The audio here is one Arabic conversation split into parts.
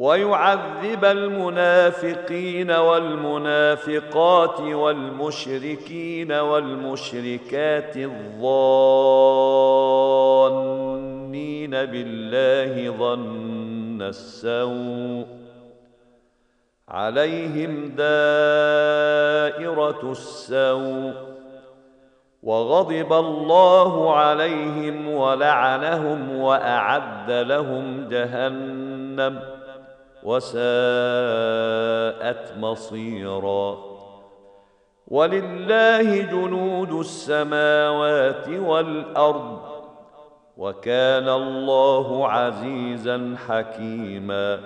ويعذب المنافقين والمنافقات والمشركين والمشركات الظانين بالله ظن السوء عليهم دائرة السوء وغضب الله عليهم ولعنهم وأعد لهم جهنم وساءت مصيرا. ولله جنود السماوات والأرض وكان الله عزيزا حكيما.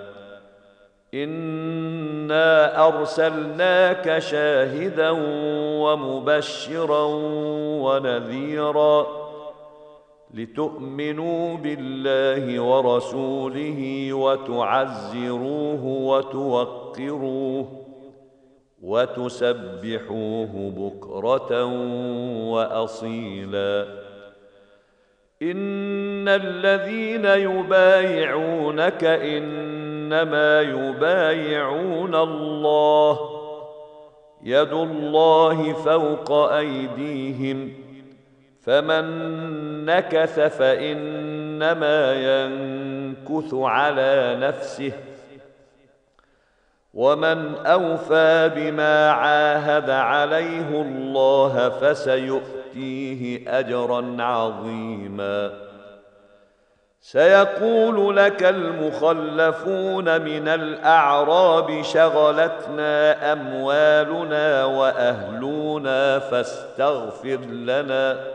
إنا أرسلناك شاهدا ومبشرا ونذيرا. لتؤمنوا بالله ورسوله وتعزروه وتوقروه وتسبحوه بكرة وأصيلا. إن الذين يبايعونك إنما يبايعون الله يد الله فوق أيديهم فمن نكث فإنما ينكث على نفسه. ومن أوفى بما عاهد عليه الله فسيؤتيه أجرا عظيما. سيقول لك المخلفون من الأعراب شغلتنا أموالنا وأهلنا فاستغفر لنا.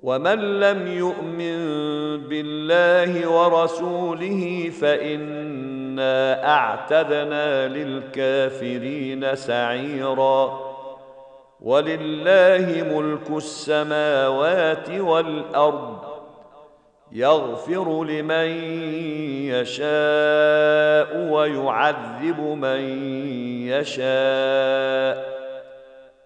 ومن لم يؤمن بالله ورسوله فانا اعتدنا للكافرين سعيرا ولله ملك السماوات والارض يغفر لمن يشاء ويعذب من يشاء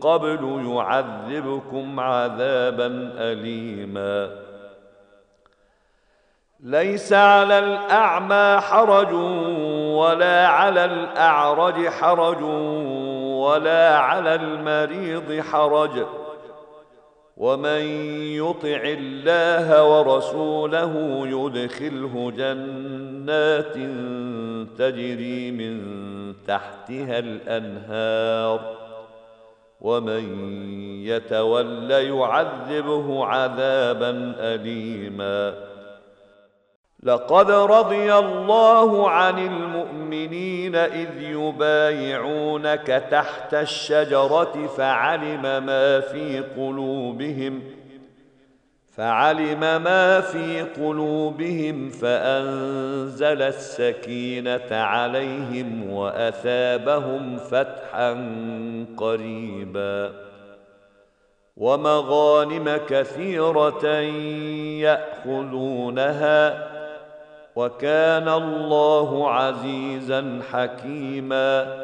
قبل يعذبكم عذابا اليما. ليس على الأعمى حرج ولا على الأعرج حرج ولا على المريض حرج. ومن يطع الله ورسوله يدخله جنات تجري من تحتها الأنهار. ومن يتول يعذبه عذابا اليما. لقد رضي الله عن المؤمنين إذ يبايعونك تحت الشجرة فعلم ما في قلوبهم فعلم ما في قلوبهم فأنزل السكينة عليهم وأثابهم فتحا قريبا ومغانم كثيرة يأخذونها وكان الله عزيزا حكيما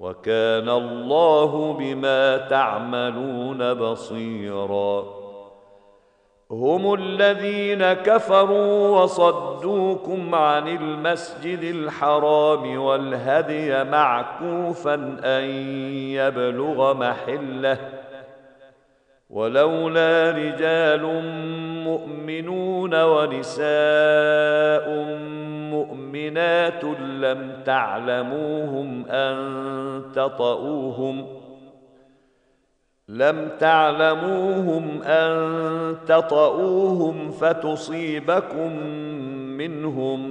وكان الله بما تعملون بصيرا. هم الذين كفروا وصدوكم عن المسجد الحرام والهدي معكوفا أن يبلغ محله ولولا رجال مؤمنون ونساء مؤمنات لم تعلموهم أن تطؤوهم لم تعلموهم أن تطؤوهم فتصيبكم منهم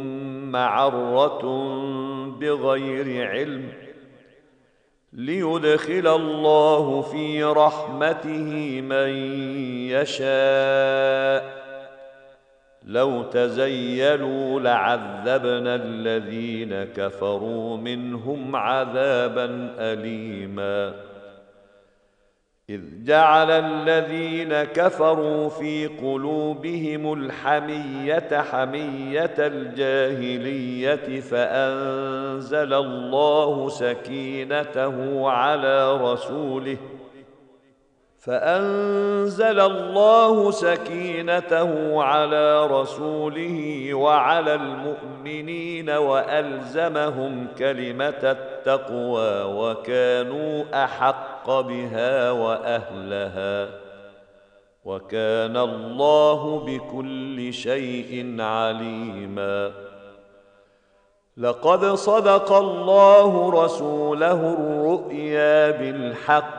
معرة بغير علم ليدخل الله في رحمته من يشاء. لو تزيلوا لعذبنا الذين كفروا منهم عذابا اليما. إذ جعل الذين كفروا في قلوبهم الحمية حمية الجاهلية فأنزل الله سكينته على رسوله ۖ فأنزل الله سكينته على رسوله وعلى المؤمنين وألزمهم كلمة التقوى وكانوا أحق بها وأهلها وكان الله بكل شيء عليما لقد صدق الله رسوله الرؤيا بالحق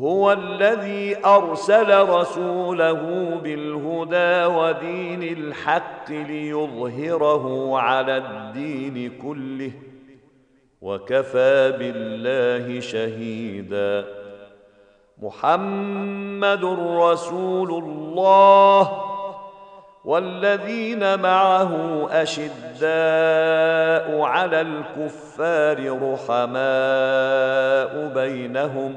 هو الذي أرسل رسوله بالهدى ودين الحق ليظهره على الدين كله وكفى بالله شهيدا. محمد رسول الله والذين معه أشداء على الكفار رحماء بينهم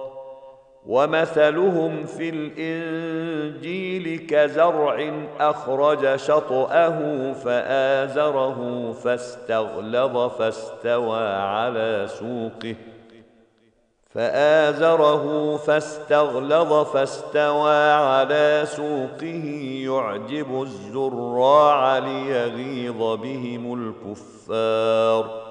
ومثلهم في الإنجيل كزرع أخرج شطأه فآزره فاستغلظ فاستوى على سوقه. فآزره فاستغلظ فاستوى على سوقه. يعجب الزراع ليغيظ بهم الكفار.